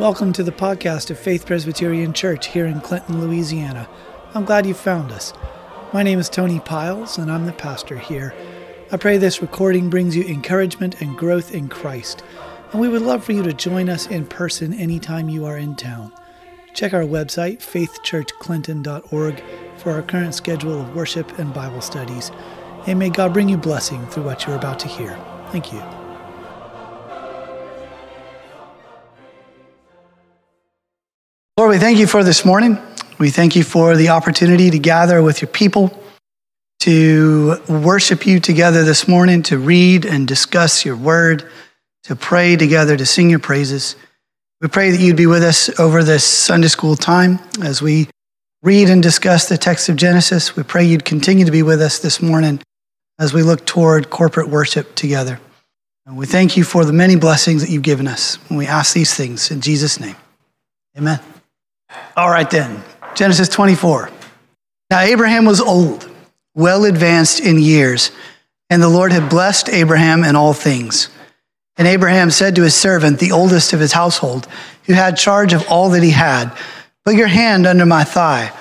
Welcome to the podcast of Faith Presbyterian Church here in Clinton, Louisiana. I'm glad you found us. My name is Tony Piles, and I'm the pastor here. I pray this recording brings you encouragement and growth in Christ, and we would love for you to join us in person anytime you are in town. Check our website, faithchurchclinton.org, for our current schedule of worship and Bible studies, and may God bring you blessing through what you're about to hear. Thank you. Lord, we thank you for this morning. We thank you for the opportunity to gather with your people, to worship you together this morning, to read and discuss your word, to pray together, to sing your praises. We pray that you'd be with us over this Sunday school time as we read and discuss the text of Genesis. We pray you'd continue to be with us this morning as we look toward corporate worship together. And we thank you for the many blessings that you've given us. And we ask these things in Jesus' name. Amen. All right, then. Genesis 24. Now, Abraham was old, well advanced in years, and the Lord had blessed Abraham in all things. And Abraham said to his servant, the oldest of his household, who had charge of all that he had, Put your hand under my thigh,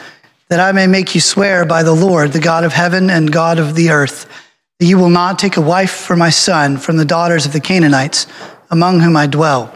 that I may make you swear by the Lord, the God of heaven and God of the earth, that you will not take a wife for my son from the daughters of the Canaanites, among whom I dwell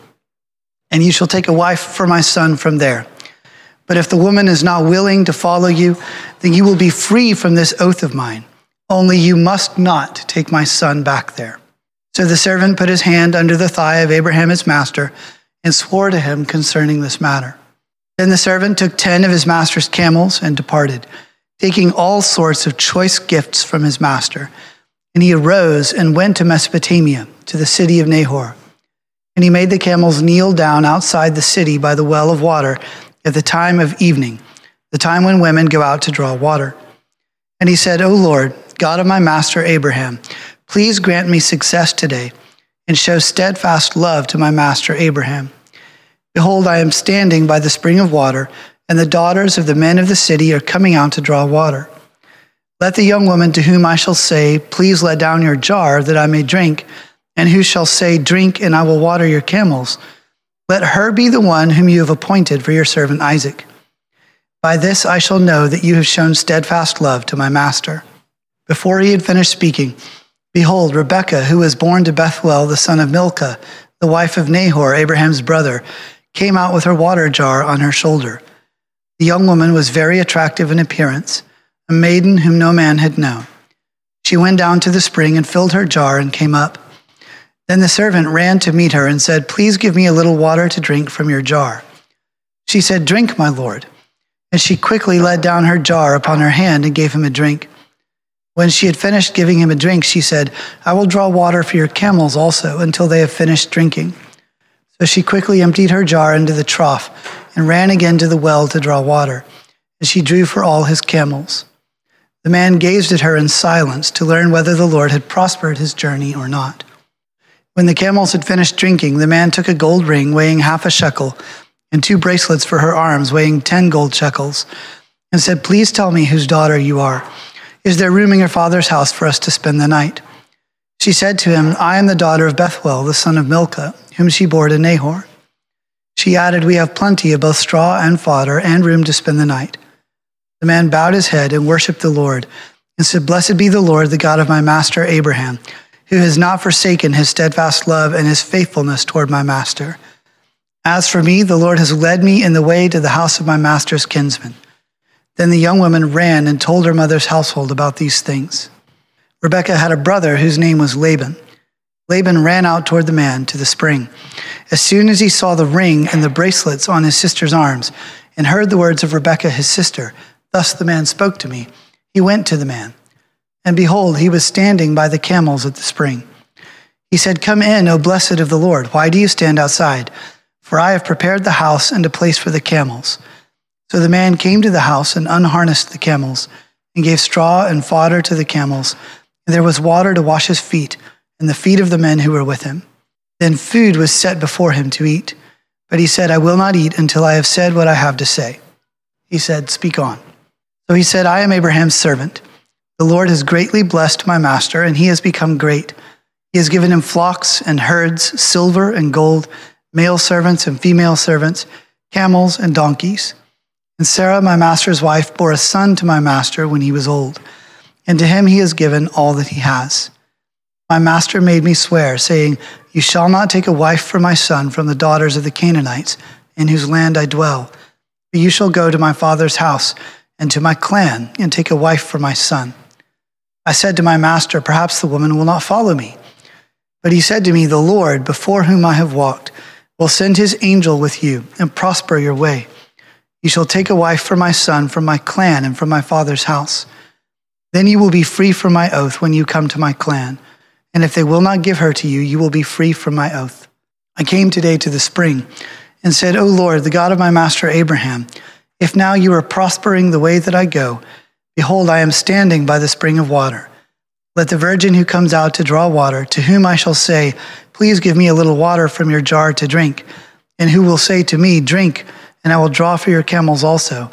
and you shall take a wife for my son from there. But if the woman is not willing to follow you, then you will be free from this oath of mine. Only you must not take my son back there. So the servant put his hand under the thigh of Abraham his master and swore to him concerning this matter. Then the servant took ten of his master's camels and departed, taking all sorts of choice gifts from his master. And he arose and went to Mesopotamia, to the city of Nahor. And he made the camels kneel down outside the city by the well of water at the time of evening, the time when women go out to draw water. And he said, O Lord, God of my master Abraham, please grant me success today and show steadfast love to my master Abraham. Behold, I am standing by the spring of water, and the daughters of the men of the city are coming out to draw water. Let the young woman to whom I shall say, Please let down your jar that I may drink and who shall say, Drink, and I will water your camels? Let her be the one whom you have appointed for your servant Isaac. By this I shall know that you have shown steadfast love to my master. Before he had finished speaking, behold, Rebekah, who was born to Bethuel, the son of Milcah, the wife of Nahor, Abraham's brother, came out with her water jar on her shoulder. The young woman was very attractive in appearance, a maiden whom no man had known. She went down to the spring and filled her jar and came up. Then the servant ran to meet her and said, Please give me a little water to drink from your jar. She said, Drink, my lord. And she quickly let down her jar upon her hand and gave him a drink. When she had finished giving him a drink, she said, I will draw water for your camels also until they have finished drinking. So she quickly emptied her jar into the trough and ran again to the well to draw water. And she drew for all his camels. The man gazed at her in silence to learn whether the Lord had prospered his journey or not. When the camels had finished drinking, the man took a gold ring weighing half a shekel and two bracelets for her arms weighing ten gold shekels and said, Please tell me whose daughter you are. Is there room in your father's house for us to spend the night? She said to him, I am the daughter of Bethuel, the son of Milcah, whom she bore to Nahor. She added, We have plenty of both straw and fodder and room to spend the night. The man bowed his head and worshiped the Lord and said, Blessed be the Lord, the God of my master Abraham who has not forsaken his steadfast love and his faithfulness toward my master. As for me, the Lord has led me in the way to the house of my master's kinsman. Then the young woman ran and told her mother's household about these things. Rebekah had a brother whose name was Laban. Laban ran out toward the man to the spring. As soon as he saw the ring and the bracelets on his sister's arms and heard the words of Rebekah his sister, thus the man spoke to me, he went to the man. And behold, he was standing by the camels at the spring. He said, Come in, O blessed of the Lord. Why do you stand outside? for I have prepared the house and a place for the camels. So the man came to the house and unharnessed the camels, and gave straw and fodder to the camels, and there was water to wash his feet, and the feet of the men who were with him. Then food was set before him to eat. But he said, I will not eat until I have said what I have to say. He said, Speak on. So he said, I am Abraham's servant. The Lord has greatly blessed my master, and he has become great. He has given him flocks and herds, silver and gold male servants and female servants, camels and donkeys. And Sarah, my master's wife, bore a son to my master when he was old, and to him he has given all that he has. My master made me swear, saying, You shall not take a wife for my son from the daughters of the Canaanites, in whose land I dwell, but you shall go to my father's house and to my clan, and take a wife for my son. I said to my master, Perhaps the woman will not follow me. But he said to me, The Lord, before whom I have walked, will send his angel with you and prosper your way. You shall take a wife for my son from my clan and from my father's house. Then you will be free from my oath when you come to my clan. And if they will not give her to you, you will be free from my oath. I came today to the spring and said, O Lord, the God of my master Abraham, if now you are prospering the way that I go, behold, I am standing by the spring of water. Let the virgin who comes out to draw water, to whom I shall say, Please give me a little water from your jar to drink, and who will say to me, Drink, and I will draw for your camels also.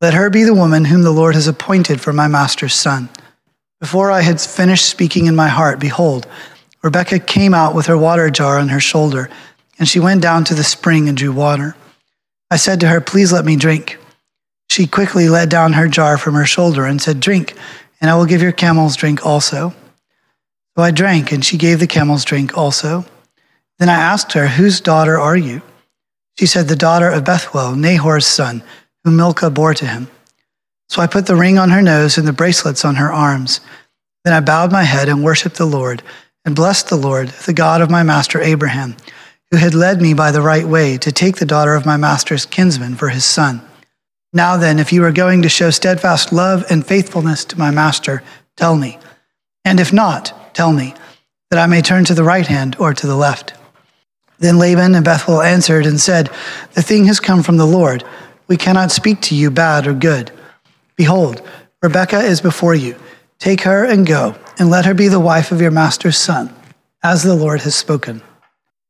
Let her be the woman whom the Lord has appointed for my master's son. Before I had finished speaking in my heart, behold, Rebekah came out with her water jar on her shoulder, and she went down to the spring and drew water. I said to her, Please let me drink. She quickly let down her jar from her shoulder and said, Drink and I will give your camels drink also. So I drank, and she gave the camels drink also. Then I asked her, Whose daughter are you? She said, The daughter of Bethuel, Nahor's son, whom Milcah bore to him. So I put the ring on her nose and the bracelets on her arms. Then I bowed my head and worshiped the Lord, and blessed the Lord, the God of my master Abraham, who had led me by the right way to take the daughter of my master's kinsman for his son. Now then, if you are going to show steadfast love and faithfulness to my master, tell me. And if not, tell me, that I may turn to the right hand or to the left. Then Laban and Bethuel answered and said, The thing has come from the Lord. We cannot speak to you bad or good. Behold, Rebekah is before you. Take her and go, and let her be the wife of your master's son, as the Lord has spoken.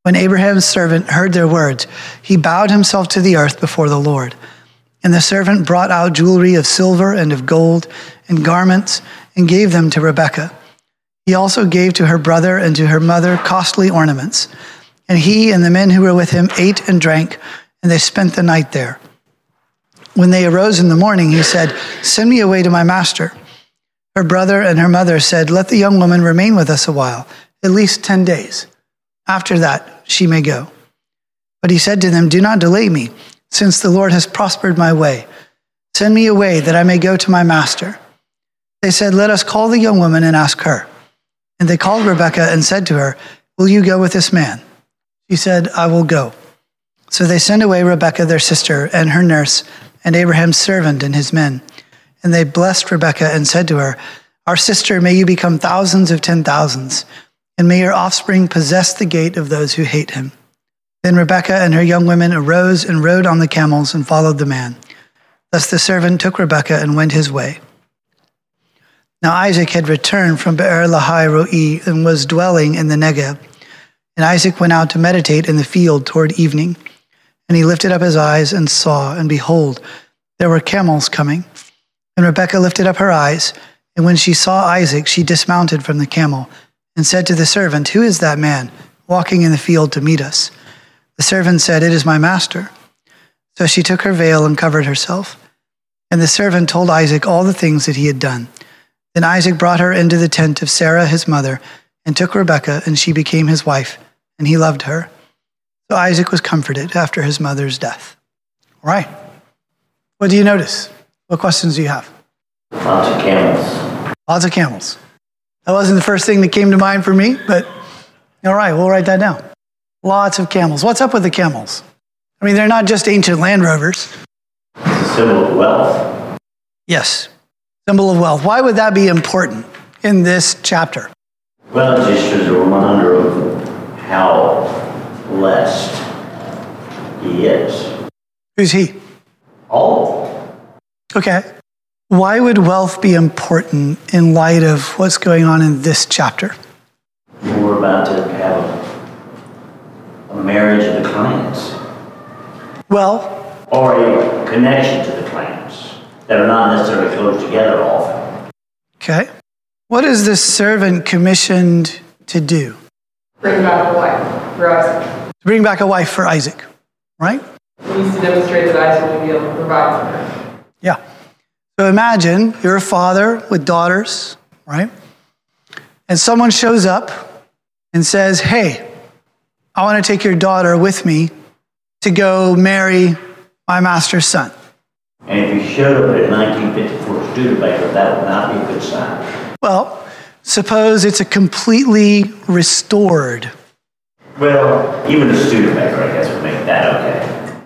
When Abraham's servant heard their words, he bowed himself to the earth before the Lord. And the servant brought out jewelry of silver and of gold and garments and gave them to Rebekah. He also gave to her brother and to her mother costly ornaments. And he and the men who were with him ate and drank, and they spent the night there. When they arose in the morning, he said, Send me away to my master. Her brother and her mother said, Let the young woman remain with us a while, at least 10 days. After that, she may go. But he said to them, Do not delay me since the Lord has prospered my way. Send me away that I may go to my master. They said, Let us call the young woman and ask her. And they called Rebekah and said to her, Will you go with this man? She said, I will go. So they sent away Rebekah, their sister, and her nurse, and Abraham's servant and his men. And they blessed Rebekah and said to her, Our sister, may you become thousands of ten thousands, and may your offspring possess the gate of those who hate him. Then Rebekah and her young women arose and rode on the camels and followed the man. Thus the servant took Rebekah and went his way. Now Isaac had returned from Beer Lahai Roi and was dwelling in the Negeb. And Isaac went out to meditate in the field toward evening. And he lifted up his eyes and saw, and behold, there were camels coming. And Rebekah lifted up her eyes, and when she saw Isaac, she dismounted from the camel and said to the servant, Who is that man walking in the field to meet us? The servant said, It is my master. So she took her veil and covered herself. And the servant told Isaac all the things that he had done. Then Isaac brought her into the tent of Sarah, his mother, and took Rebekah, and she became his wife, and he loved her. So Isaac was comforted after his mother's death. All right. What do you notice? What questions do you have? Lots of camels. Lots of camels. That wasn't the first thing that came to mind for me, but all right, we'll write that down. Lots of camels. What's up with the camels? I mean, they're not just ancient Land Rovers. It's a symbol of wealth. Yes, symbol of wealth. Why would that be important in this chapter? Well, it just shows a reminder of how blessed He is. Who's he? All. Okay. Why would wealth be important in light of what's going on in this chapter? We're about to have a, a marriage of the clans, Well, or a connection to the clans that are not necessarily close together often. okay. What is this servant commissioned to do? bring back a wife for Isaac. To bring back a wife for Isaac, right? He needs to demonstrate that Isaac will be able to provide for her. Yeah. So imagine you're a father with daughters, right? And someone shows up and says, Hey, I want to take your daughter with me to go marry my master's son. And if you showed up at a 1954 Studebaker, that would not be a good sign. Well, suppose it's a completely restored. Well, even a Studebaker, I guess, would make that okay.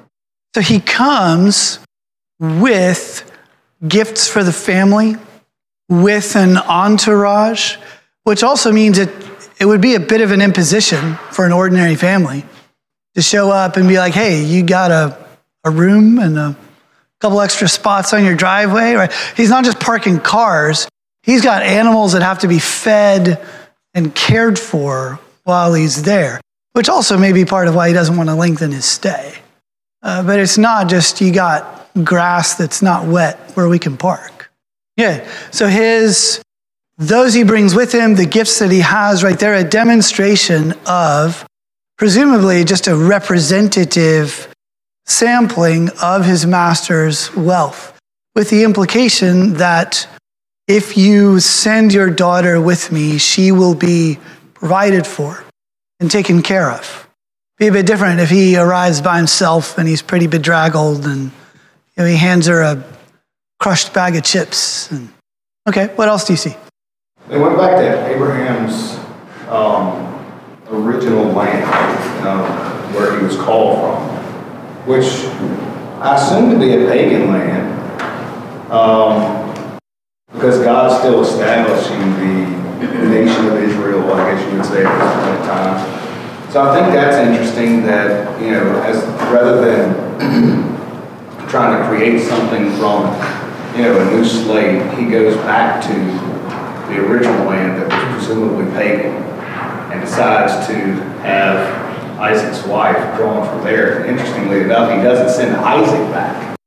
So he comes with gifts for the family, with an entourage, which also means it, it would be a bit of an imposition for an ordinary family to show up and be like, hey, you got a, a room and a couple extra spots on your driveway, right? He's not just parking cars, he's got animals that have to be fed and cared for while he's there, which also may be part of why he doesn't want to lengthen his stay. Uh, but it's not just you got grass that's not wet where we can park. Yeah. So his those he brings with him, the gifts that he has right there, a demonstration of presumably just a representative sampling of his master's wealth, with the implication that if you send your daughter with me, she will be provided for and taken care of. Be a bit different if he arrives by himself and he's pretty bedraggled and you know, he hands her a crushed bag of chips. And, okay, what else do you see? They went back to Abraham's um, original land, um, where he was called from, which I assume to be a pagan land, um, because God's still establishing the nation of Israel, I guess you would say at in time. So I think that's interesting that, you know, as rather than trying to create something from, you know, a new slate, he goes back to the original land that was presumably pagan and decides to have Isaac's wife drawn from there. Interestingly enough, he doesn't send Isaac back.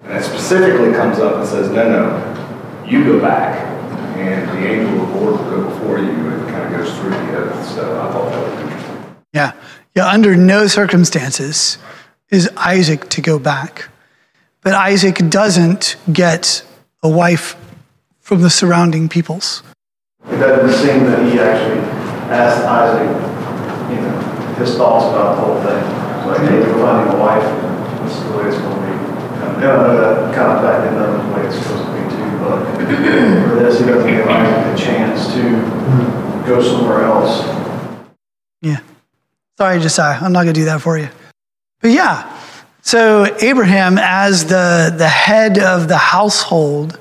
And it specifically comes up and says, no, no, you go back and the angel of the Lord will go before you and kind of goes through the oath. So I thought that was interesting. Yeah. Yeah, under no circumstances is Isaac to go back. But Isaac doesn't get a wife from the surrounding peoples. It doesn't seem that he actually asked Isaac, you know, his thoughts about the whole thing. Like, hey, you're finding a wife, and this is the way it's going to be. And I know that kind of back then, that's the way it's supposed to be too, but for this, he doesn't give Isaac a chance to go somewhere else. Yeah. Sorry, Josiah. I'm not going to do that for you. But yeah. So Abraham, as the, the head of the household,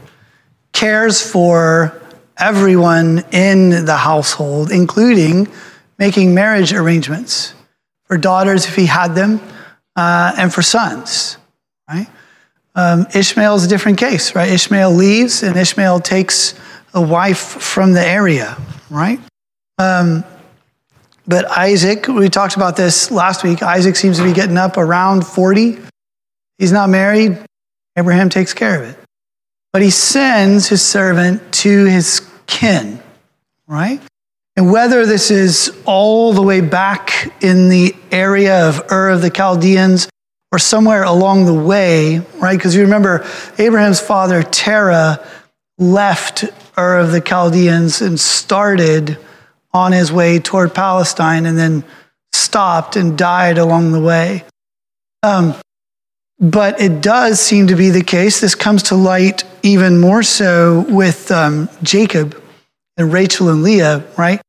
cares for everyone in the household, including making marriage arrangements for daughters if he had them, uh, and for sons, right? Um, Ishmael is a different case, right? Ishmael leaves and Ishmael takes a wife from the area, right? Um, but Isaac, we talked about this last week. Isaac seems to be getting up around 40. He's not married. Abraham takes care of it. But he sends his servant to his kin, right? And whether this is all the way back in the area of Ur of the Chaldeans or somewhere along the way, right? Because you remember Abraham's father, Terah, left Ur of the Chaldeans and started on his way toward Palestine and then stopped and died along the way. Um, but it does seem to be the case. This comes to light even more so with um, Jacob and Rachel and Leah, right?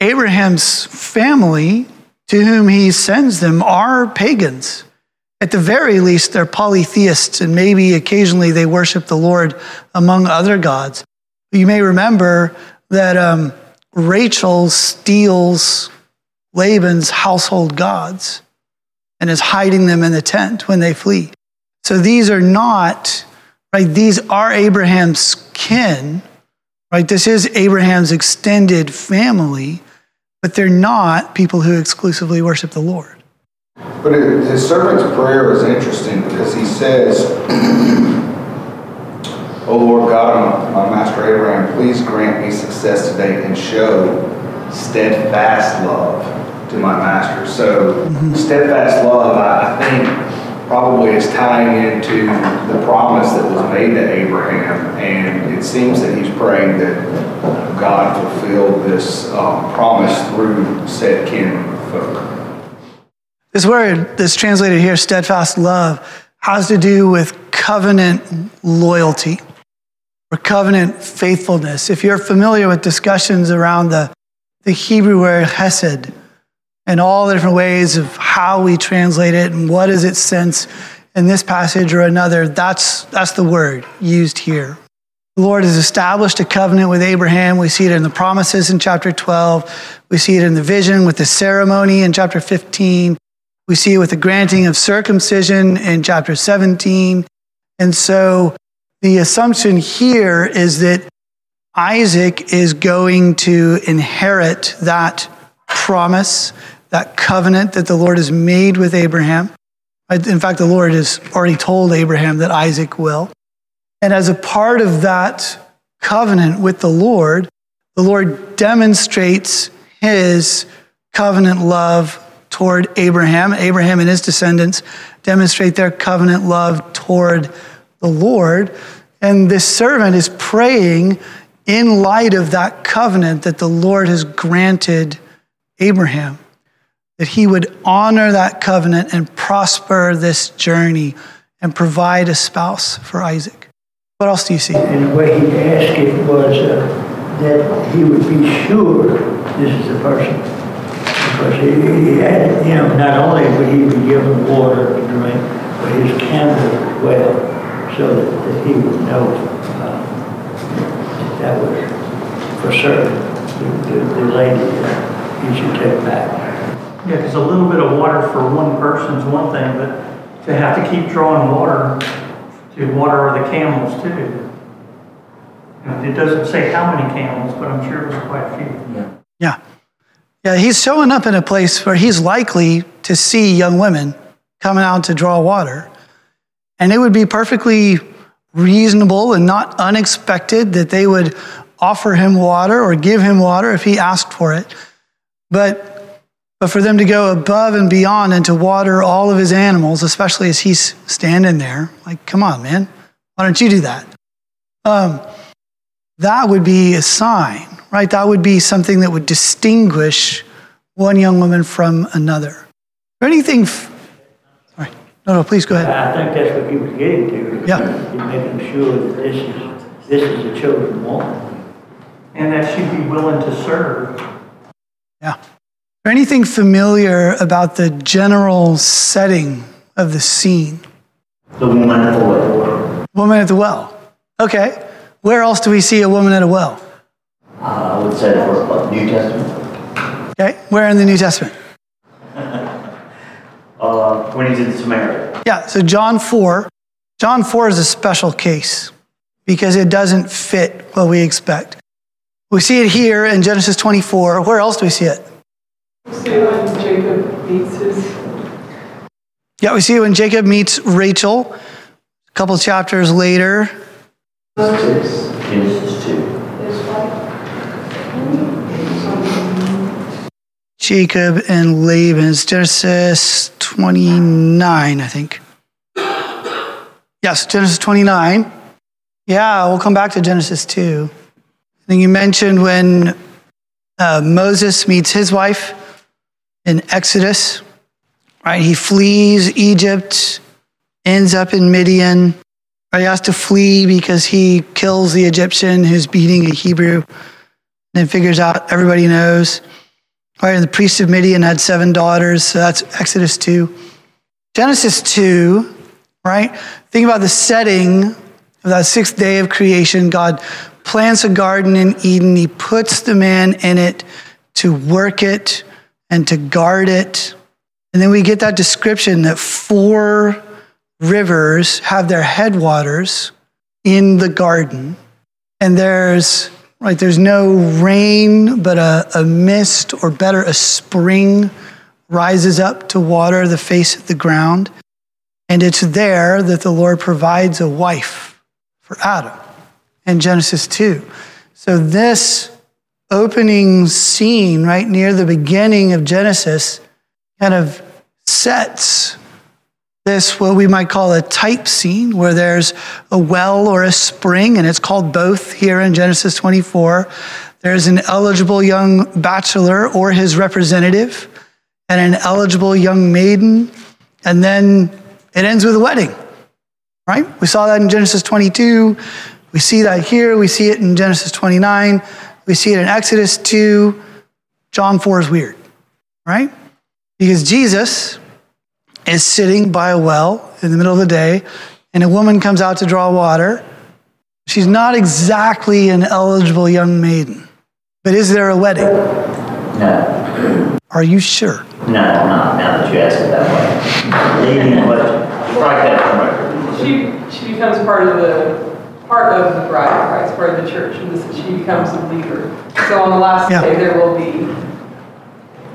Abraham's family, to whom he sends them, are pagans. At the very least, they're polytheists, and maybe occasionally they worship the Lord among other gods. You may remember that um, Rachel steals Laban's household gods, and is hiding them in the tent when they flee. So these are not, right? These are Abraham's kin, right? This is Abraham's extended family, but they're not people who exclusively worship the Lord. But it- his servant's prayer is interesting because he says, O Lord God of my master Abraham, please grant me success today and show steadfast love to my master. So mm-hmm. steadfast love, I think, probably is tying into the promise that was made to Abraham. And it seems that he's praying that God fulfill this um, promise through said kin folk. This word that's translated here, steadfast love, has to do with covenant loyalty or covenant faithfulness. If you're familiar with discussions around the, the Hebrew word hesed and all the different ways of how we translate it and what is its sense in this passage or another, that's, that's the word used here. The Lord has established a covenant with Abraham. We see it in the promises in chapter 12. We see it in the vision with the ceremony in chapter 15. We see it with the granting of circumcision in chapter 17. And so the assumption here is that Isaac is going to inherit that promise, that covenant that the Lord has made with Abraham. In fact, the Lord has already told Abraham that Isaac will. And as a part of that covenant with the Lord, the Lord demonstrates his covenant love toward Abraham. Abraham and his descendants demonstrate their covenant love toward the Lord. And this servant is praying in light of that covenant that the Lord has granted Abraham, that he would honor that covenant and prosper this journey and provide a spouse for Isaac. What else do you see? And the way he asked it was uh, that he would be sure this is the person. Because he, he had, you know, not only would he be given water to drink, but his camel as well, so that, that he would know uh, that was for certain the, the, the lady that he should take back. Yeah, because a little bit of water for one person is one thing, but to have to keep drawing water to water the camels too. And it doesn't say how many camels, but I'm sure it was quite a few. Yeah. Yeah, he's showing up in a place where he's likely to see young women coming out to draw water. And it would be perfectly reasonable and not unexpected that they would offer him water or give him water if he asked for it. But but for them to go above and beyond and to water all of his animals, especially as he's standing there, like, come on, man, why don't you do that? Um, that would be a sign, right? That would be something that would distinguish one young woman from another. Or anything, f- sorry, no, no, please go ahead. I think that's what he was getting to. Yeah. Making sure that this is, this is a chosen woman. And that she'd be willing to serve. Yeah. Or anything familiar about the general setting of the scene? The woman at the well. Woman at the well. Okay. Where else do we see a woman at a well? Uh, I would say for what, New Testament. Okay. Where in the New Testament? Uh, when he's in Samaria. Yeah, so John 4. John 4 is a special case because it doesn't fit what we expect. We see it here in Genesis 24. Where else do we see it? See when Jacob meets his, Yeah, we see when Jacob meets Rachel. A couple chapters later. Genesis 2. his wife. Jacob and Laban. It's Genesis 29, I think. Yes, Genesis 29. Yeah, we'll come back to Genesis 2. I think you mentioned when uh, Moses meets his wife in Exodus, right? He flees Egypt, ends up in Midian. Right? He has to flee because he kills the Egyptian who's beating a Hebrew, then figures out everybody knows. Right, and the priest of Midian had seven daughters, so that's Exodus 2. Genesis 2, right? Think about the setting of that sixth day of creation. God plants a garden in Eden, He puts the man in it to work it and to guard it. And then we get that description that four rivers have their headwaters in the garden. And there's right there's no rain, but a, a mist, or better, a spring rises up to water the face of the ground. And it's there that the Lord provides a wife for Adam in Genesis 2. So, this opening scene right near the beginning of Genesis kind of sets this, what we might call a type scene, where there's a well or a spring, and it's called both here in Genesis 24. There's an eligible young bachelor or his representative, and an eligible young maiden, and then it ends with a wedding, right? We saw that in Genesis 22. We see that here. We see it in Genesis 29. We see it in Exodus 2. John 4 is weird, right? Because Jesus is sitting by a well in the middle of the day, and a woman comes out to draw water. She's not exactly an eligible young maiden, but is there a wedding? No, Are you sure? no, not now that you ask it that way. Leading question. Strike that from record. She, she becomes part of the, part of the bride of Christ, part of the church, and this, she becomes a leader. So on the last Yeah. day, there will be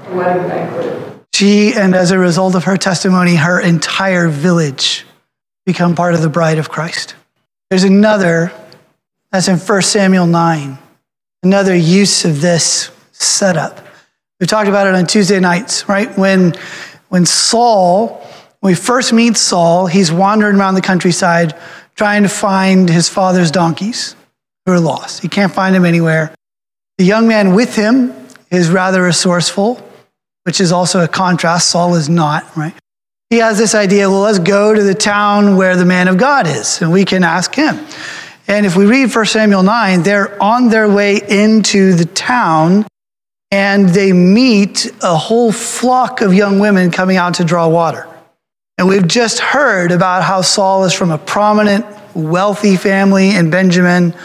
a wedding banquet. She, and as a result of her testimony, her entire village become part of the bride of Christ. There's another, that's in 1 Samuel 9, another use of this setup. We talked about it on Tuesday nights, right? When, when Saul, when we first meet Saul, he's wandering around the countryside trying to find his father's donkeys who are lost. He can't find them anywhere. The young man with him is rather resourceful which is also a contrast. Saul is not, right? He has this idea well, let's go to the town where the man of God is, and we can ask him. And if we read 1 Samuel 9, they're on their way into the town and they meet a whole flock of young women coming out to draw water. And we've just heard about how Saul is from a prominent, wealthy family in Benjamin.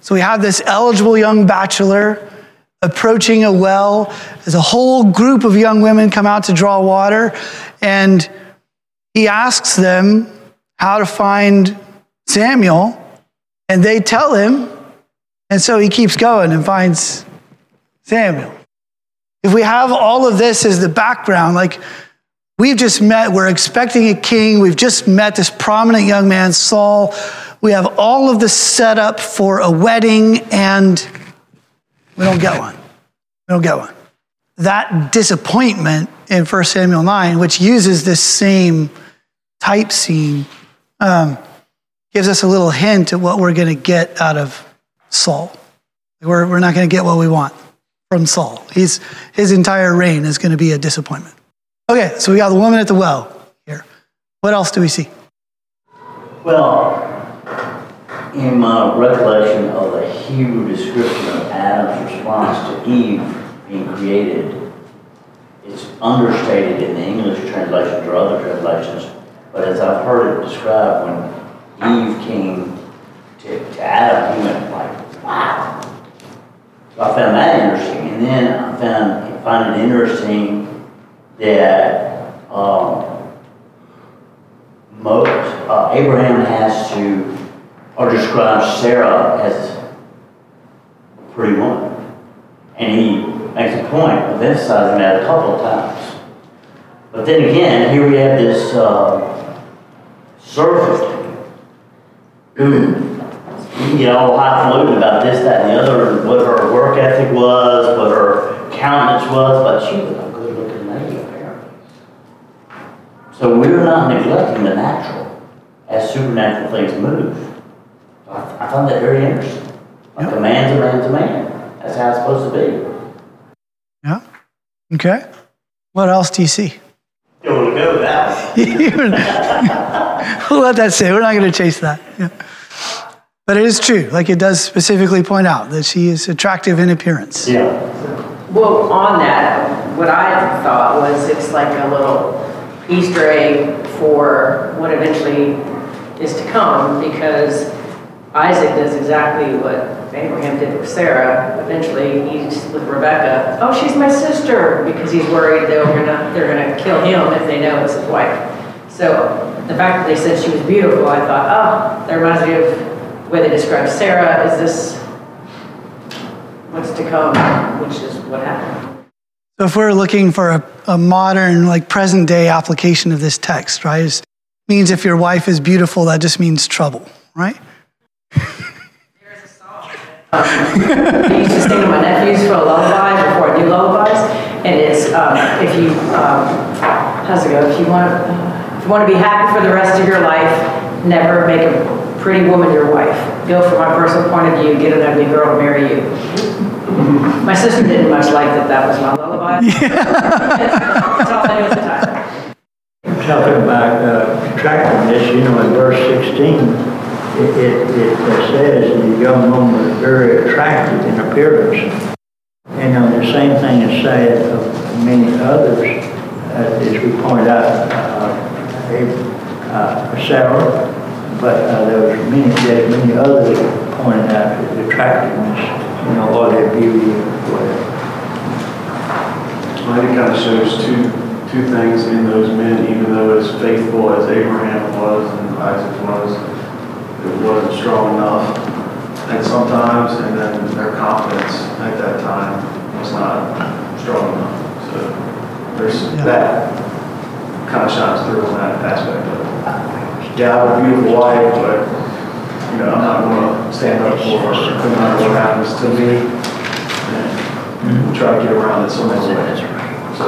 So we have this eligible young bachelor approaching a well. There's a whole group of young women come out to draw water, and he asks them how to find Samuel, and they tell him, and so he keeps going and finds Samuel. If we have all of this as the background, like we've just met, we're expecting a king, we've just met this prominent young man, Saul. We have all of the setup for a wedding, and we don't get one. We don't get one. That disappointment in 1 Samuel 9, which uses this same type scene, um, gives us a little hint at what we're going to get out of Saul. We're, we're not going to get what we want from Saul. He's, his entire reign is going to be a disappointment. Okay, so we got the woman at the well here. What else do we see? Well, in my recollection of the Hebrew description of Adam's response to Eve being created, it's understated in the English translations or other translations, but as I've heard it described, when Eve came to, to Adam, he went like, wow. So I found that interesting. And then I found, find it interesting that, um, most, uh, Abraham has to, or describes Sarah as a pretty woman. And he makes a point of emphasizing that a couple of times. But then again, here we have this uh, servant who you get all highfalutin about this, that, and the other, what her work ethic was, what her countenance was, but she was a good looking lady apparently. So we're not neglecting the natural as supernatural things move. I, I found that very interesting. Like a man's a man's a man. That's how it's supposed to be. Yeah. Okay. What else do you see? You want to go that way? we'll let that stay. We're not going to chase that. Yeah. But it is true. Like it does specifically point out that she is attractive in appearance. Yeah. Well, on that, what I thought was it's like a little Easter egg for what eventually is to come because Isaac does exactly what Abraham did with Sarah, eventually he's with Rebecca, oh, she's my sister, because he's worried they're gonna, they're gonna kill him if they know it's his wife. So the fact that they said she was beautiful, I thought, oh, that reminds me of way they describe Sarah, is this what's to come, which is what happened. So if we're looking for a, a modern, like present day application of this text, right, it means if your wife is beautiful, that just means trouble, right? There's a song. Um, I used to sing to my nephews for lullabies before I do lullabies, and it's um, if you um, how's it go? If you want to, if you want to be happy for the rest of your life, never make a pretty woman your wife. Go from my personal point of view, get an ugly girl to marry you. My sister didn't much like that. That was my lullaby. That's all I knew at the time. Talking about uh, attractiveness, you know, in verse 16, it, it, it says the young woman was very attractive in appearance. And you know, the same thing is said of many others, uh, as we pointed out, uh, uh, Sarah, but uh, there was many, there's many others pointed out the attractiveness, you know, or their beauty or whatever. I think it kind of shows two, two things in those men, even though as faithful as Abraham was and Isaac was, it wasn't strong enough at sometimes, and then their confidence at that time was not strong enough. So there's, Yeah. that kind of shines through on that aspect of it. Yeah, I have a beautiful wife, but, you know, I'm not gonna stand up for her, no matter what happens to me. And Try to get around it some other way. So,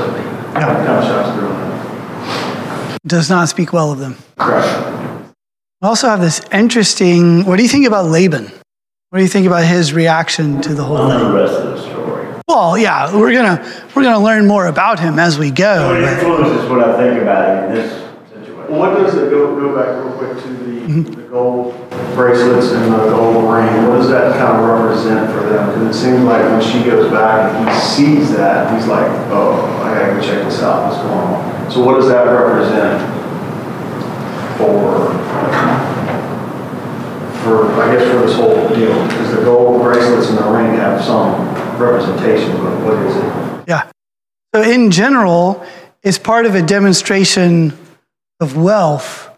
kind of shines through on that. Does not speak well of them. Correct. We also have this interesting, what do you think about Laban? What do you think about his reaction to the whole thing? the rest of the story. Well, yeah, we're gonna we're gonna learn more about him as we So go. it but- influences what I think about him this situation. What does it, go, go back real quick to the, the gold bracelets and the gold ring, what does that kind of represent for them? Because it seems like when she goes back and he sees that, he's like, oh, I gotta go check this out, what's going on? So what does that represent for, for, I guess for this whole deal? Because the gold bracelets and the ring have some representation, but what is it? Yeah. So in general, it's part of a demonstration of wealth,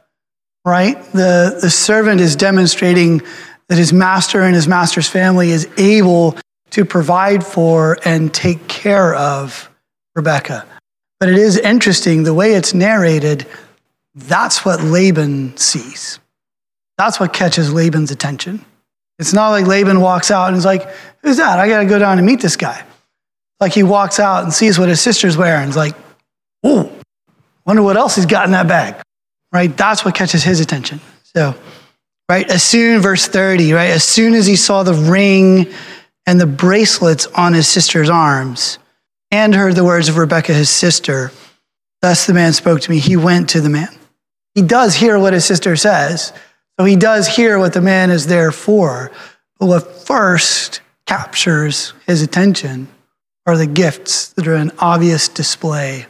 right? The the servant is demonstrating that his master and his master's family is able to provide for and take care of Rebecca. But it is interesting the way it's narrated, that's what Laban sees. That's what catches Laban's attention. It's not like Laban walks out and is like, Who's that? I got to go down and meet this guy. Like he walks out and sees what his sister's wearing. He's like, Ooh, wonder what else he's got in that bag. Right? That's what catches his attention. So, right, as soon, verse 30, right, as soon as he saw the ring and the bracelets on his sister's arms and heard the words of Rebekah, his sister, thus the man spoke to me. He went to the man. He does hear what his sister says. So he does hear what the man is there for. But what first captures his attention are the gifts that are an obvious display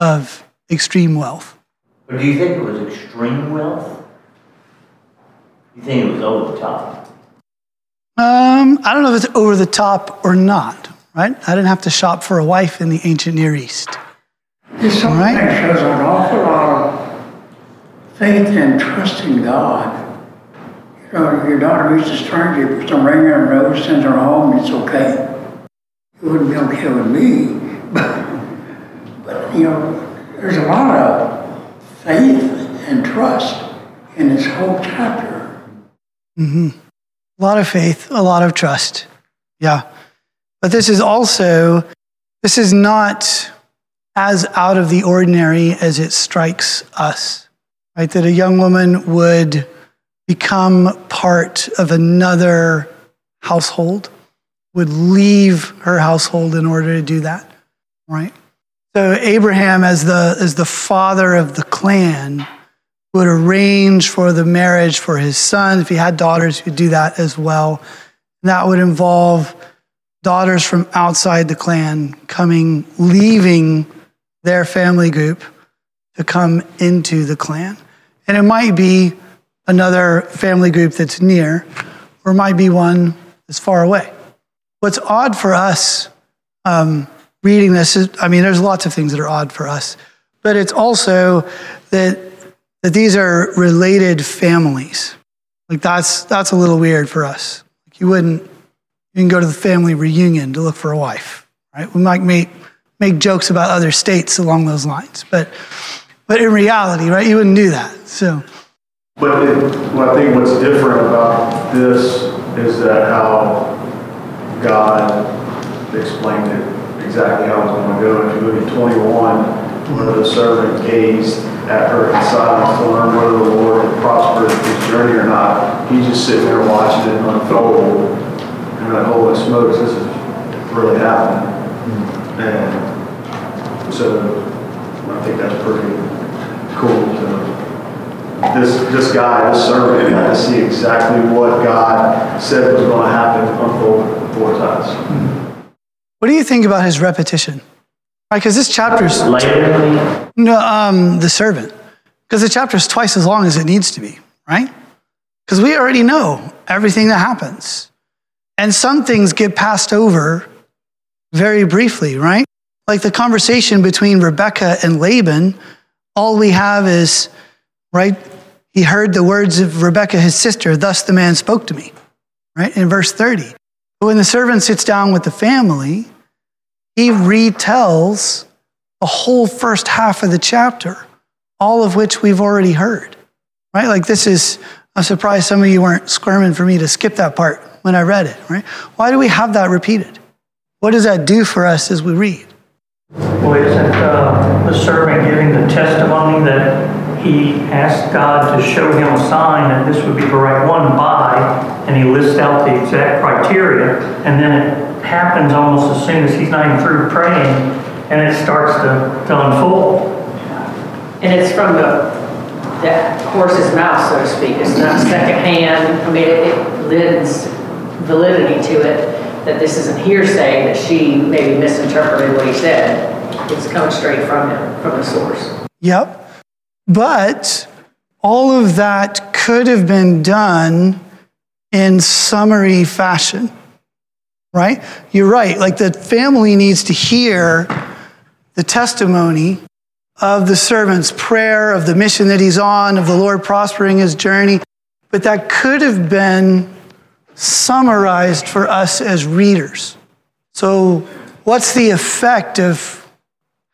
of extreme wealth. But do you think it was extreme wealth? You think it was over the top? Um, I don't know if it's over the top or not, right? I didn't have to shop for a wife in the ancient Near East. It's something Right. that shows an awful lot of faith and trust in God. You know, if your daughter meets a stranger, puts a ring in her nose, sends her home, it's okay. It wouldn't be okay with me, but, but you know, there's a lot of faith and trust in this whole chapter. Mm-hmm. A lot of faith, a lot of trust. Yeah. But this is also, this is not as out of the ordinary as it strikes us, right? That a young woman would become part of another household, would leave her household in order to do that, right? So Abraham, as the, as the father of the clan, would arrange for the marriage for his son. If he had daughters, he'd do that as well. And that would involve daughters from outside the clan coming, leaving their family group to come into the clan. And it might be another family group that's near, or it might be one that's far away. What's odd for us um, reading this I mean, there's lots of things that are odd for us, but it's also that, that these are related families. Like that's, that's a little weird for us. Like you wouldn't, you can go to the family reunion to look for a wife, right? We might make, make jokes about other states along those lines, but, but in reality, right, you wouldn't do that. So, But it, what I think what's different about this is that how God explained it exactly how it was going to go. If you look at 21, where the servant gazed at her in silence to learn whether the Lord had prospered his journey or not, he's just sitting there watching it unfold. And you're like, holy smokes, this is really happening. Hmm. And so I think that's pretty cool to this, this guy, this servant, got to see exactly what God said was going to happen unfold four times. What do you think about his repetition? Right, because this chapter's Later, no, um, the servant, because the chapter's twice as long as it needs to be, right? Because we already know everything that happens, and some things get passed over very briefly, right? Like the conversation between Rebecca and Laban, all we have is, right? He heard the words of Rebecca, his sister, thus the man spoke to me, right? In verse 30. When the servant sits down with the family, he retells the whole first half of the chapter, all of which we've already heard, right? Like this is, I'm surprised some of you weren't squirming for me to skip that part when I read it, right? Why do we have that repeated? What does that do for us as we read? Well, isn't uh, the servant giving the testimony that he asked God to show him a sign that this would be the right one by, and he lists out the exact criteria, and then it happens almost as soon as he's not even through praying, and it starts to, to unfold. And it's from the, the horse's mouth, so to speak. It's not secondhand. I mean, it, it lends validity to it that this isn't hearsay, that she maybe misinterpreted what he said. It's coming straight from him, from the source. Yep. But all of that could have been done in summary fashion, right? You're right. Like the family needs to hear the testimony of the servant's prayer, of the mission that he's on, of the Lord prospering his journey. But that could have been summarized for us as readers. So, what's the effect of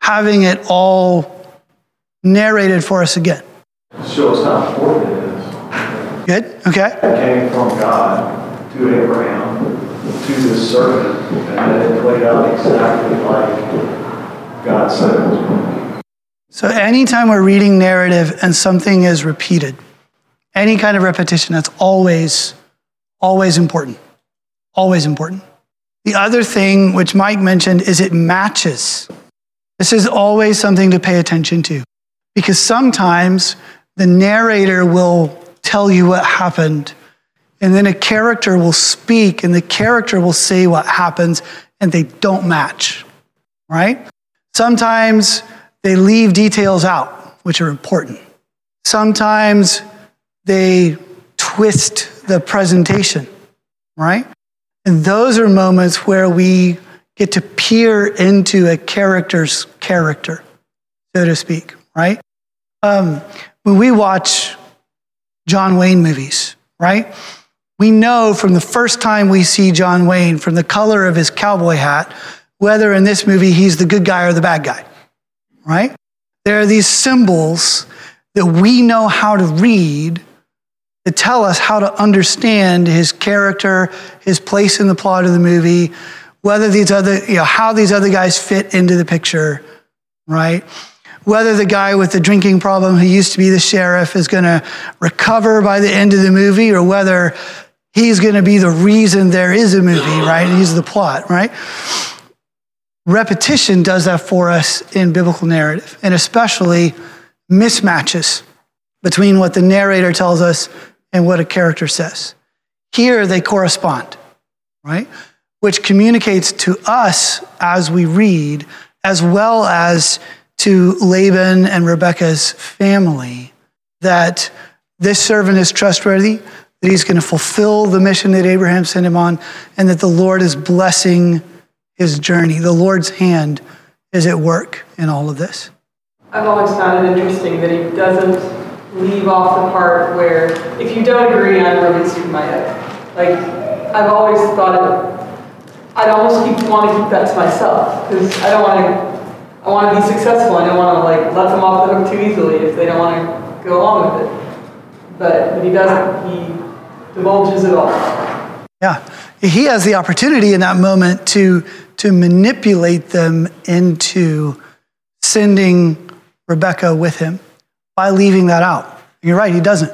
having it all narrated for us again? Shows how important it is. Good? Okay. It came from God to Abraham, to this servant, and then it played out exactly like God said it was going to be. So, anytime we're reading narrative and something is repeated, any kind of repetition, that's always, always important. Always important. The other thing, which Mike mentioned, is it matches. This is always something to pay attention to because sometimes the narrator will tell you what happened, and then a character will speak, and the character will say what happens, and they don't match, right? Sometimes they leave details out, which are important. Sometimes they twist the presentation, right? And those are moments where we get to peer into a character's character, so to speak, right? Um, when we watch John Wayne movies, right? We know from the first time we see John Wayne, from the color of his cowboy hat, whether in this movie he's the good guy or the bad guy, right? There are these symbols that we know how to read that tell us how to understand his character, his place in the plot of the movie, whether these other, you know, how these other guys fit into the picture, right? Whether the guy with the drinking problem who used to be the sheriff is going to recover by the end of the movie or whether he's going to be the reason there is a movie, right? He's the plot, right? Repetition does that for us in biblical narrative, and especially mismatches between what the narrator tells us and what a character says. Here they correspond, right? Which communicates to us as we read, as well as to Laban and Rebekah's family, that this servant is trustworthy. that he's going to fulfill the mission that Abraham sent him on, and that the Lord is blessing his journey. The Lord's hand is at work in all of this. I've always found it interesting that he doesn't leave off the part where if you don't agree, I'm released from my oath. Like, I've always thought of, I'd almost keep, want to keep that to myself because I don't want to, I want to be successful. I don't want to like let them off the hook too easily if they don't want to go along with it. But, but he doesn't, he divulges it all. Yeah. He has the opportunity in that moment to, to manipulate them into sending Rebecca with him by leaving that out. You're right, he doesn't.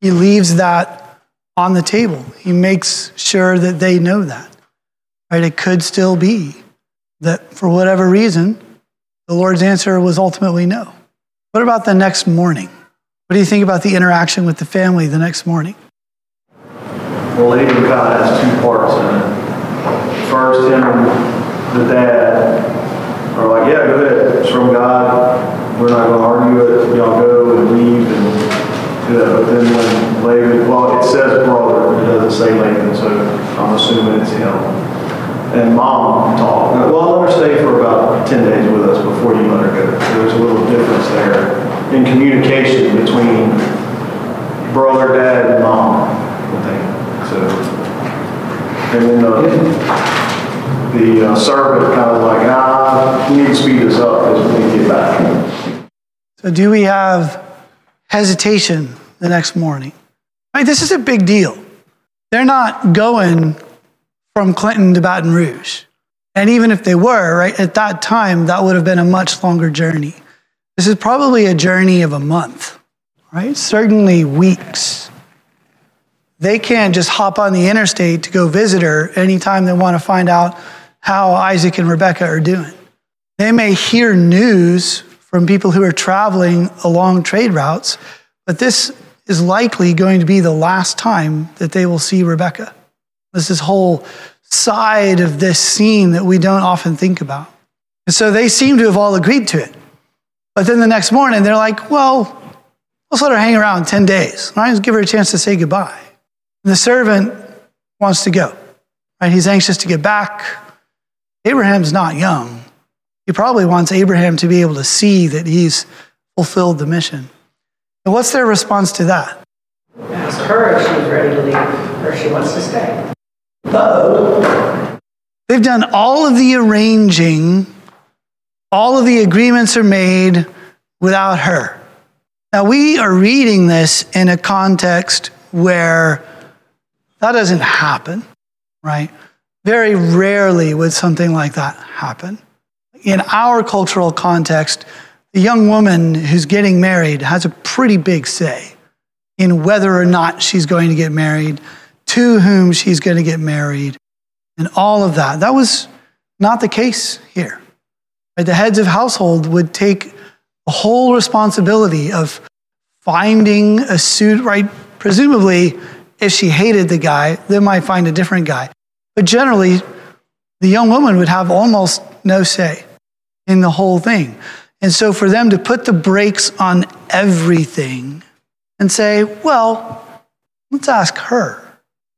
He leaves that on the table. He makes sure that they know that. Right? It could still be that for whatever reason, the Lord's answer was ultimately no. What about the next morning? What do you think about the interaction with the family the next morning? Well, even kind has two parts in it. First, him the dad are like, yeah, go ahead, it's from God. We're not going to argue it. Y'all go and leave and do that. But then when Laban, well, it says brother, it doesn't say Laban, so I'm assuming it's him. And mom talked. Well, let her stay for about 10 days with us before you let her go. There's a little difference there in communication between brother, dad, and mom, I think. So, and then uh, the uh, servant kind of like, ah, we need to speed this up as we get back. So, do we have hesitation the next morning? Right, this is a big deal. They're not going from Clinton to Baton Rouge. And even if they were, right, at that time, that would have been a much longer journey. This is probably a journey of a month, right? Certainly weeks. They can't just hop on the interstate to go visit her anytime they want to find out how Isaac and Rebecca are doing. They may hear news from people who are traveling along trade routes, but this is likely going to be the last time that they will see Rebecca. This is whole side of this scene that we don't often think about. And so they seem to have all agreed to it. But then the next morning, they're like, well, let's let her hang around 10 days. Right? Let's give her a chance to say goodbye. And the servant wants to go. Right? He's anxious to get back. Abraham's not young. He probably wants Abraham to be able to see that he's fulfilled the mission. And what's their response to that? Ask her if she's ready to leave or she wants to stay. They've done all of the arranging all of the agreements are made without her. Now, we are reading this in a context where that doesn't happen, right? Very rarely would something like that happen. In our cultural context, the young woman who's getting married has a pretty big say in whether or not she's going to get married, to whom she's going to get married, and all of that. That was not the case here. The heads of household would take the whole responsibility of finding a suit, right? Presumably, if she hated the guy, they might find a different guy. But generally, the young woman would have almost no say in the whole thing. And so for them to put the brakes on everything and say, well, let's ask her.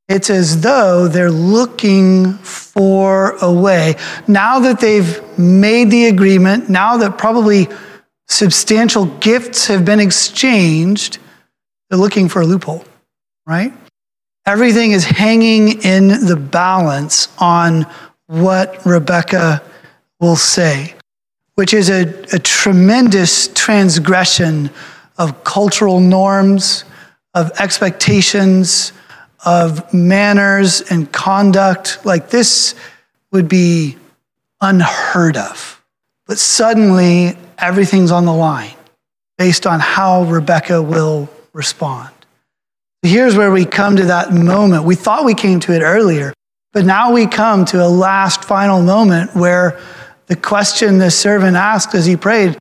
It's as though they're looking for a way. Now that they've made the agreement, now that probably substantial gifts have been exchanged, they're looking for a loophole, right? Everything is hanging in the balance on what Rebecca will say, which is a, a tremendous transgression of cultural norms, of expectations of manners and conduct like this would be unheard of. But suddenly, everything's on the line based on how Rebecca will respond. Here's where we come to that moment. We thought we came to it earlier, but now we come to a last final moment where the question the servant asked as he prayed,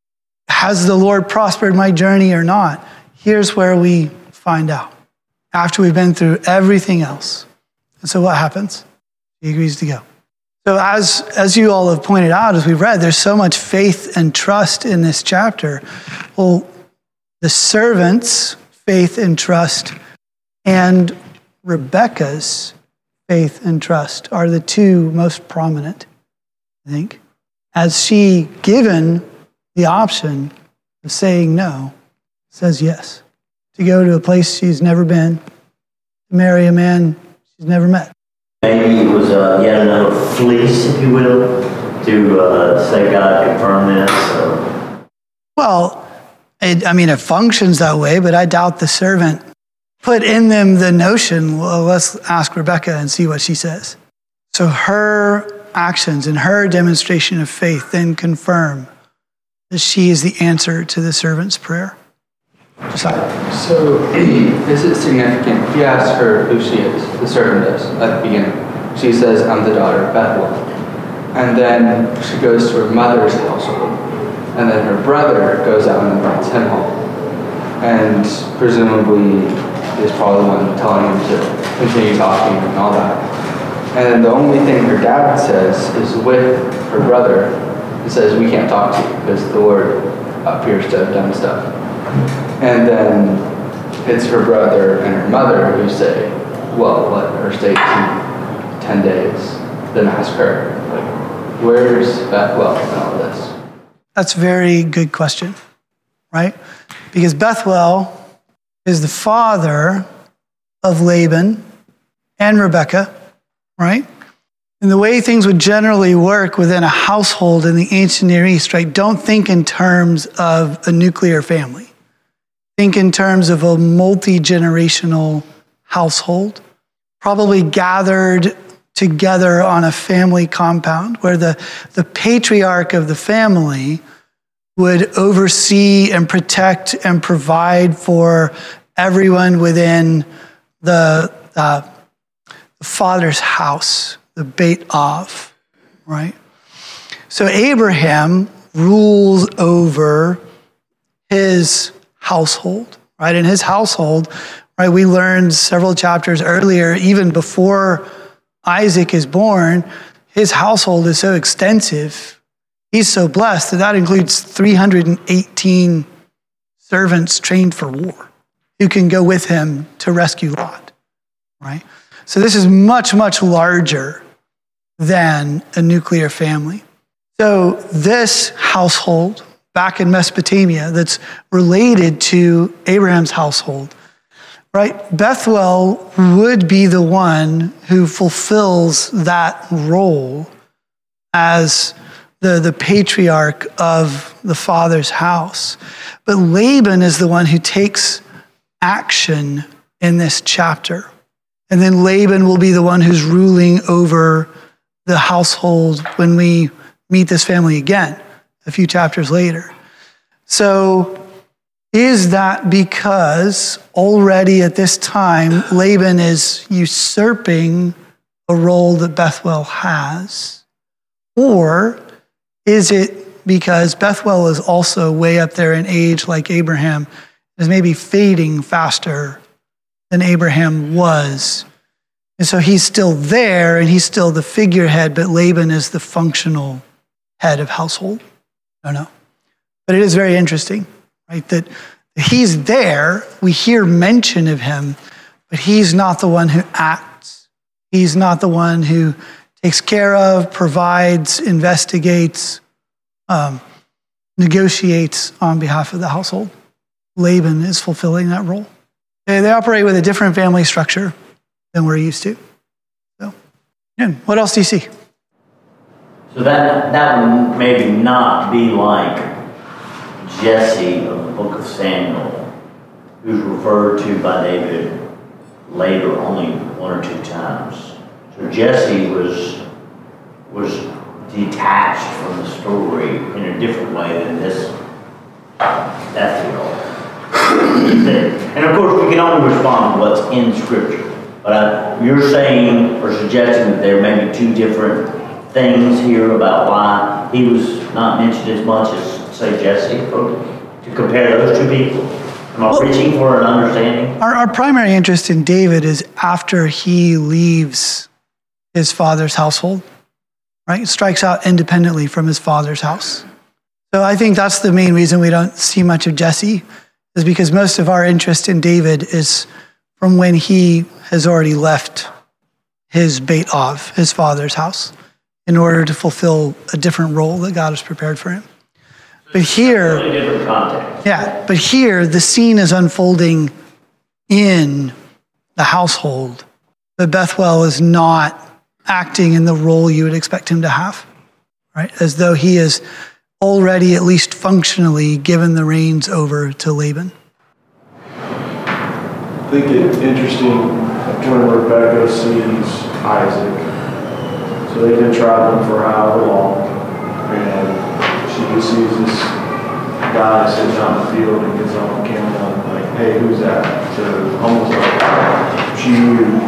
Has the Lord prospered my journey or not? Here's where we find out after we've been through everything else. And so what happens? He agrees to go. So, as, as you all have pointed out, as we've read, there's so much faith and trust in this chapter. Well, the servant's faith and trust and Rebecca's faith and trust are the two most prominent, I think. As she, given the option of saying no, says yes to go to a place she's never been, to marry a man she's never met. Maybe it was uh, yet another fleece, if you will, to uh, say God confirmed this. Or... Well, it, I mean, it functions that way, but I doubt the servant put in them the notion well, let's ask Rebecca and see what she says. So her actions and her demonstration of faith then confirm that she is the answer to the servant's prayer. So, is it significant? He asks her who she is, the servant does, at the beginning. She says, I'm the daughter of Bethuel. And then she goes to her mother's household. And then her brother goes out and invites him home. And presumably is probably the one telling him to continue talking and all that. And the only thing her dad says is with her brother, he says, We can't talk to you because the Lord appears to have done stuff. And then it's her brother and her mother who say, Well, let her stay 10 days, then ask her, like, Where's Bethuel in all this? That's a very good question, right? Because Bethuel is the father of Laban and Rebekah, right? And the way things would generally work within a household in the ancient Near East, right? Don't think in terms of a nuclear family. Think in terms of a multi generational household, probably gathered together on a family compound where the, the patriarch of the family would oversee and protect and provide for everyone within the, uh, the father's house, the Beit Av, right? So Abraham rules over his household, right? In his household, right, we learned several chapters earlier, even before Isaac is born, his household is so extensive. He's so blessed that that includes 318 servants trained for war who can go with him to rescue Lot, right? So this is much, much larger than a nuclear family. So this household back in Mesopotamia that's related to Abraham's household, right? Bethuel would be the one who fulfills that role as the, the patriarch of the father's house. But Laban is the one who takes action in this chapter. And then Laban will be the one who's ruling over the household when we meet this family again a few chapters later. So, is that because already at this time Laban is usurping a role that Bethuel has? Or is it because Bethuel is also way up there in age like Abraham is maybe fading faster than Abraham was. And so he's still there and he's still the figurehead, but Laban is the functional head of household. Don't know. But it is very interesting, right? That he's there, we hear mention of him, but he's not the one who acts. He's not the one who takes care of, provides, investigates, um, negotiates on behalf of the household. Laban is fulfilling that role. They, they operate with a different family structure than we're used to. So, yeah, what else do you see? So that, that would maybe not be like Jesse of the book of Samuel, who's referred to by David later only one or two times. So Jesse was, was detached from the story in a different way than this Bethuel. And of course, we can only respond to what's in Scripture. But I, you're saying or suggesting that there may be two different things here about why he was not mentioned as much as, say, Jesse, to compare those two people? Am I preaching for an understanding? Our, our primary interest in David is after he leaves his father's household, right? Strikes out independently from his father's house. So I think that's the main reason we don't see much of Jesse is because most of our interest in David is from when he has already left his Beit Av, his father's house, in order to fulfill a different role that God has prepared for him. But here, Totally different context. yeah, but here the scene is unfolding in the household. But Bethuel is not acting in the role you would expect him to have, right? As though he is already, at least functionally, given the reins over to Laban. I think it's interesting when Rebecca sees Isaac. So they've been traveling for however long, and she just sees this guy sitting on the field and gets on camera, and like, hey, who's that? So almost like she knew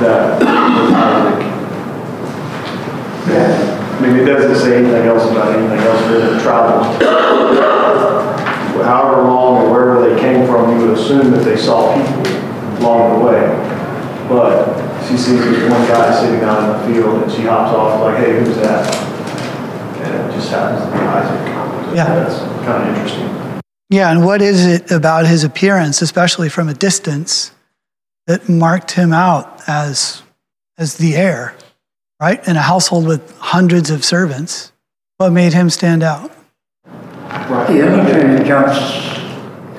that was Isaac. And, I mean, it doesn't say anything else about anything else, it traveled however long or wherever they came from, you would assume that they saw people along the way. But she sees this one guy sitting out in the field and she hops off like, hey, who's that? And it just happens to be Isaac. Yeah. That's kind of interesting. Yeah, and what is it about his appearance, especially from a distance, that marked him out as, as the heir, right? In a household with hundreds of servants. What made him stand out? The other thing that jumps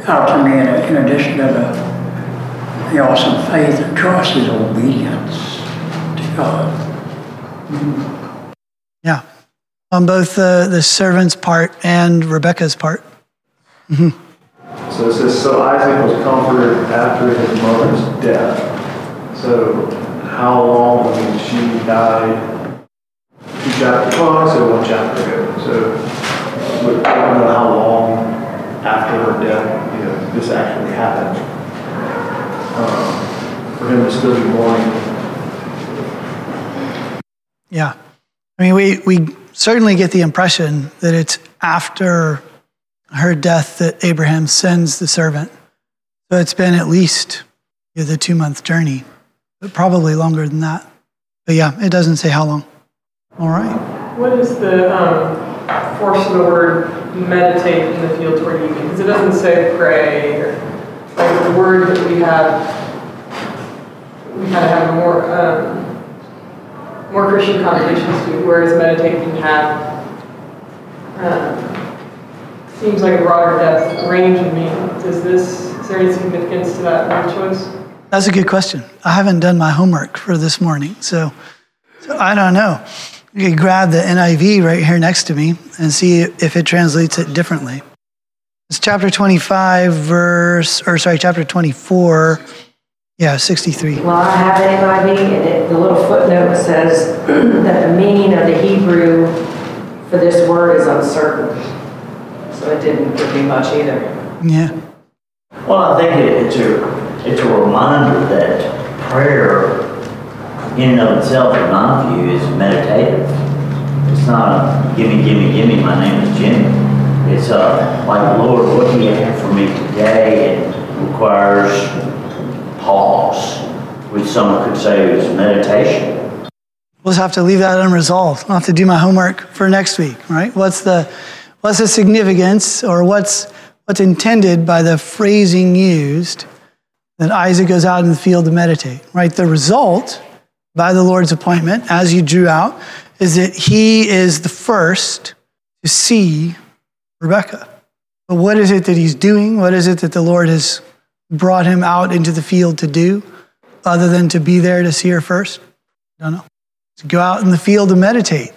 out to me in, in addition to the, the awesome faith and trust is obedience to God. Yeah, on both the, the servant's part and Rebecca's part. Mm-hmm. So it says, so Isaac was comforted after his mother's death. So how long, I mean, she died two chapters, well, I said one chapter ago. So we don't know how long after her death, you know, this actually happened. For him to still be mourning. Yeah. I mean, we, we certainly get the impression that it's after her death that Abraham sends the servant. So it's been at least the two month journey, but probably longer than that. But yeah, it doesn't say how long. All right. What is the um, force of the word meditate in the field toward evening? Because it doesn't say pray or like the word that we have. We kind of have more um, more Christian connotations to, whereas meditate can have um, seems like a broader depth range of meaning. Does this is there any significance to that word choice? That's a good question. I haven't done my homework for this morning, so, so I don't know. You could grab the NIV right here next to me and see if it translates it differently. It's chapter 25, verse, or sorry, chapter 24, yeah, 63. Well, I have an NIV, and it, the little footnote says that the meaning of the Hebrew for this word is uncertain. So it didn't give me much either. Yeah, Well, I think it- it's a, it's a reminder that prayer in and of itself, in my view, is meditative. It's not a gimme, gimme, gimme, my name is Jimmy. It's a, like, Lord, what do you have for me today? It requires pause, which some could say is meditation. we'll just have to leave that unresolved. I'll have to do my homework for next week, right? What's the, what's the significance or what's, what's intended by the phrasing used that Isaac goes out in the field to meditate, right? The result by the Lord's appointment, as you drew out, is that he is the first to see Rebecca. But what is it that he's doing? What is it that the Lord has brought him out into the field to do, other than to be there to see her first? Don't know. To go out in the field to meditate,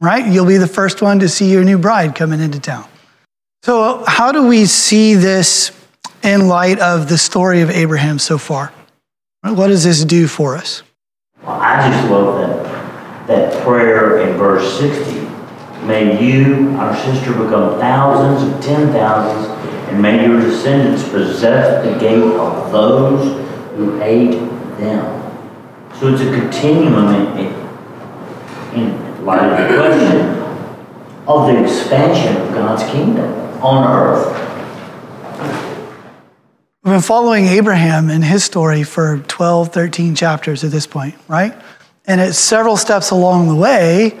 right? You'll be the first one to see your new bride coming into town. So, how do we see this in light of the story of Abraham so far? What does this do for us? Well, I just love that, that prayer in verse 60. May you, our sister, become thousands of ten thousands, and may your descendants possess the gate of those who hate them. So it's a continuum in, in, light of the question of the expansion of God's kingdom on earth. We've been following Abraham and his story for 12, 13 chapters at this point, right? And at several steps along the way,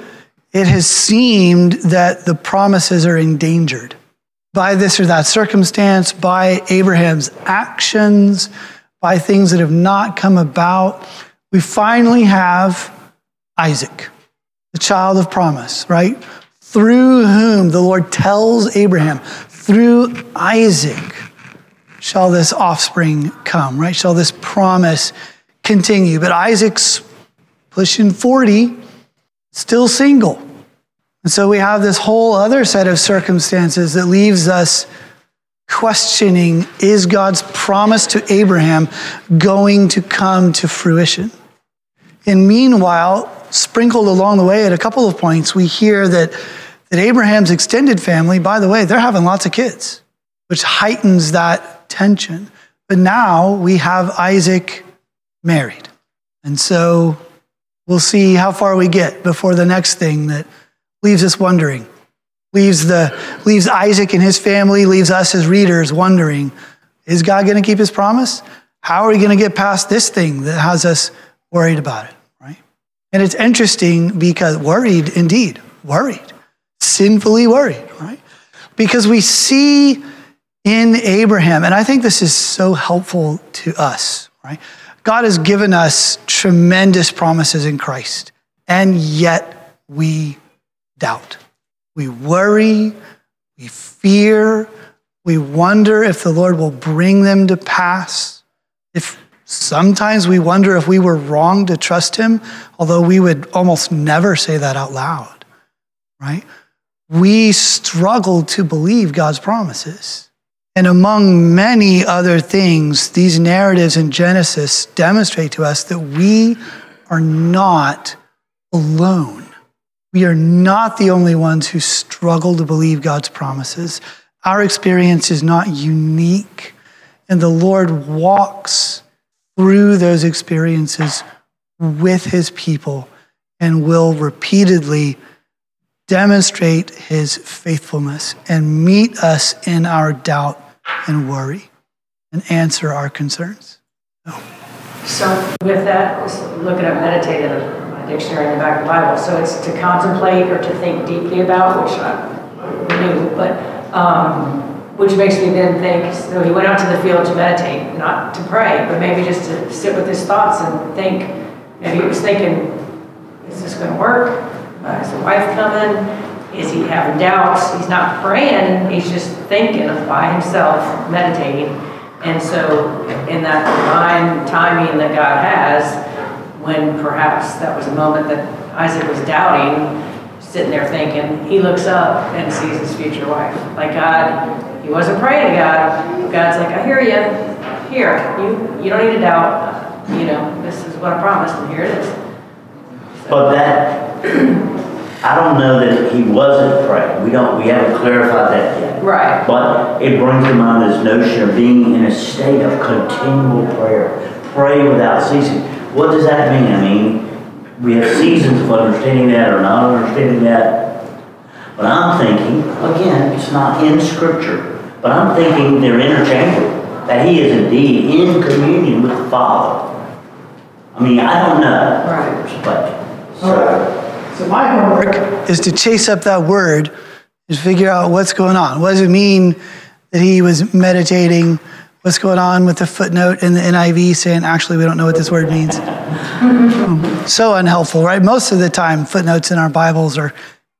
it has seemed that the promises are endangered by this or that circumstance, by Abraham's actions, by things that have not come about, we finally have Isaac, the child of promise, right? Through whom the Lord tells Abraham, through Isaac shall this offspring come, right? Shall this promise continue? But Isaac's pushing 40, still single. And so we have this whole other set of circumstances that leaves us questioning is God's promise to Abraham going to come to fruition? And meanwhile, sprinkled along the way at a couple of points, we hear that, that Abraham's extended family, by the way, they're having lots of kids, which heightens that tension. But now we have Isaac married. And so we'll see how far we get before the next thing that leaves us wondering leaves, the, leaves Isaac and his family, leaves us as readers wondering is God going to keep his promise? How are we going to get past this thing that has us worried about it, right? And it's interesting because worried, indeed, worried, sinfully worried, right? Because we see in Abraham, and I think this is so helpful to us, right? God has given us tremendous promises in Christ, and yet we doubt. We worry, we fear, we wonder if the Lord will bring them to pass. If sometimes we wonder if we were wrong to trust him, although we would almost never say that out loud, right? We struggle to believe God's promises. And among many other things, these narratives in Genesis demonstrate to us that we are not alone. We are not the only ones who struggle to believe God's promises. Our experience is not unique, and the Lord walks through those experiences with his people and will repeatedly demonstrate his faithfulness and meet us in our doubt and worry and answer our concerns. So. So with that, let's look at meditative dictionary in the back of the Bible. So it's to contemplate or to think deeply about, which I knew, but um, which makes me then think, so he went out to the field to meditate, not to pray, but maybe just to sit with his thoughts and think. Maybe he was thinking, is this going to work? Uh, is the wife coming? Is he having doubts? He's not praying, he's just thinking by himself, meditating. And so, in that divine timing that God has, when perhaps that was a moment that Isaac was doubting, sitting there thinking, he looks up and sees his future wife. Like God, he wasn't praying to God. God's like, I hear you. Here, you, you don't need to doubt. You know, this is what I promised, and here it is. But that, I don't know that he wasn't praying. We don't, we haven't clarified that yet. Right. But it brings to mind this notion of being in a state of continual prayer. Pray without ceasing. What does that mean? I mean, we have seasons of understanding that or not understanding that. But I'm thinking, again, it's not in Scripture, but I'm thinking they're interchangeable. That he is indeed in communion with the Father. I mean, I don't know. Right. But, so, so my homework is to chase up that word and figure out what's going on. What does it mean that he was meditating? What's going on with the footnote in the NIV saying, actually, we don't know what this word means. Hmm. so unhelpful, right? Most of the time, footnotes in our Bibles are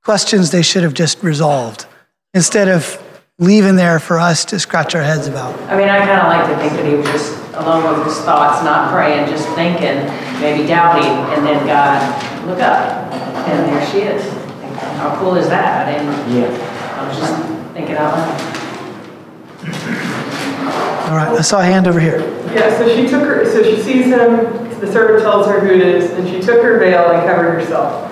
questions they should have just resolved instead of leaving there for us to scratch our heads about. I mean, I kind of like to think that he was just alone with his thoughts, not praying, just thinking, maybe doubting, and then God, look up, and there she is. How cool is that? And yeah. I was just thinking out loud. All right, I saw a hand over here. Yeah, so she took her, so she sees him, the servant tells her who it is, and she took her veil and covered herself.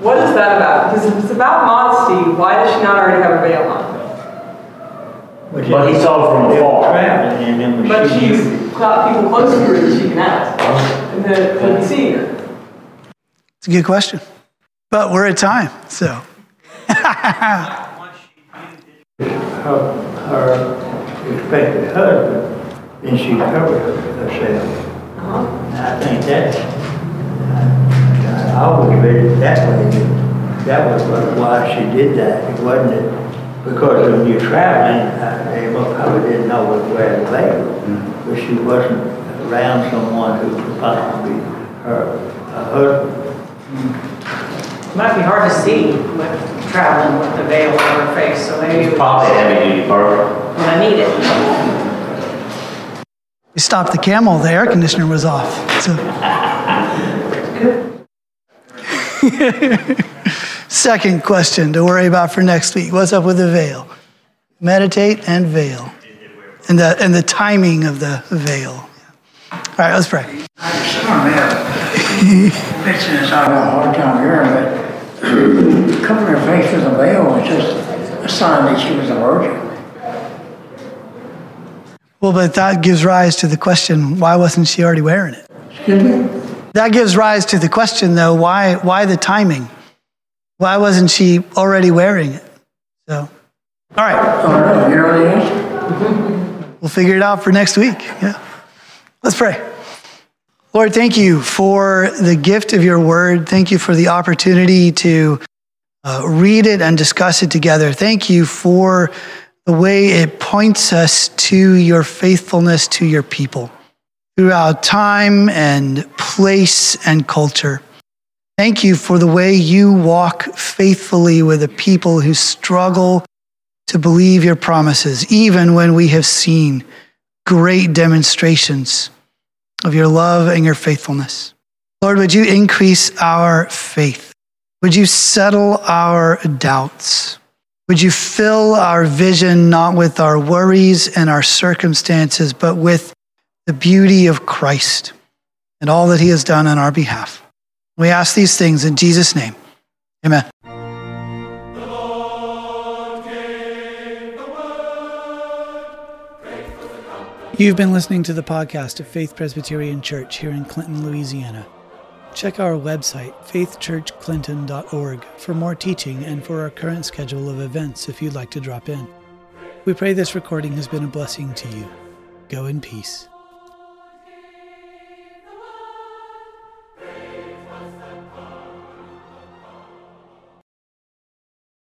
What is that about? Because if it's about modesty, why does she not already have a veil on? But he saw from afar. But she's got people close to her that she can ask, and that could be seeing her. It's a good question. But we're at time, so. her, her expected husband, then she covered herself. Uh-huh. And I think that's, I, I always read it that way. that That was what- why she did that. It wasn't it, because when you're traveling, uh, they probably didn't know what where to lay. Mm-hmm. But she wasn't around someone who could possibly be her, a husband. It Might be hard to see with traveling with the veil over her face, so maybe It's probably a heavy duty burger. When I need it. We stopped the camel, the air conditioner was off. So. Second question to worry about for next week. What's up with the veil? Meditate and veil. And the, and the timing of the veil. All right, let's pray. Some of that, fixing this, I have a hard time hearing, but covering her face with a veil was just a sign that she was a virgin. Well, but that gives rise to the question why wasn't she already wearing it? That gives rise to the question, though why, why the timing? Why wasn't she already wearing it? So, all right. I don't know, you know the answer? We'll figure it out for next week. Yeah. Let's pray. Lord, thank you for the gift of your word. Thank you for the opportunity to uh, read it and discuss it together. Thank you for the way it points us to your faithfulness to your people throughout time and place and culture. Thank you for the way you walk faithfully with a people who struggle to believe your promises, even when we have seen great demonstrations of your love and your faithfulness. Lord, would you increase our faith? Would you settle our doubts? Would you fill our vision not with our worries and our circumstances, but with the beauty of Christ and all that he has done on our behalf? We ask these things in Jesus' name. Amen. You've been listening to the podcast of Faith Presbyterian Church here in Clinton, Louisiana. Check our website, faithchurchclinton.org, for more teaching and for our current schedule of events if you'd like to drop in. We pray this recording has been a blessing to you. Go in peace.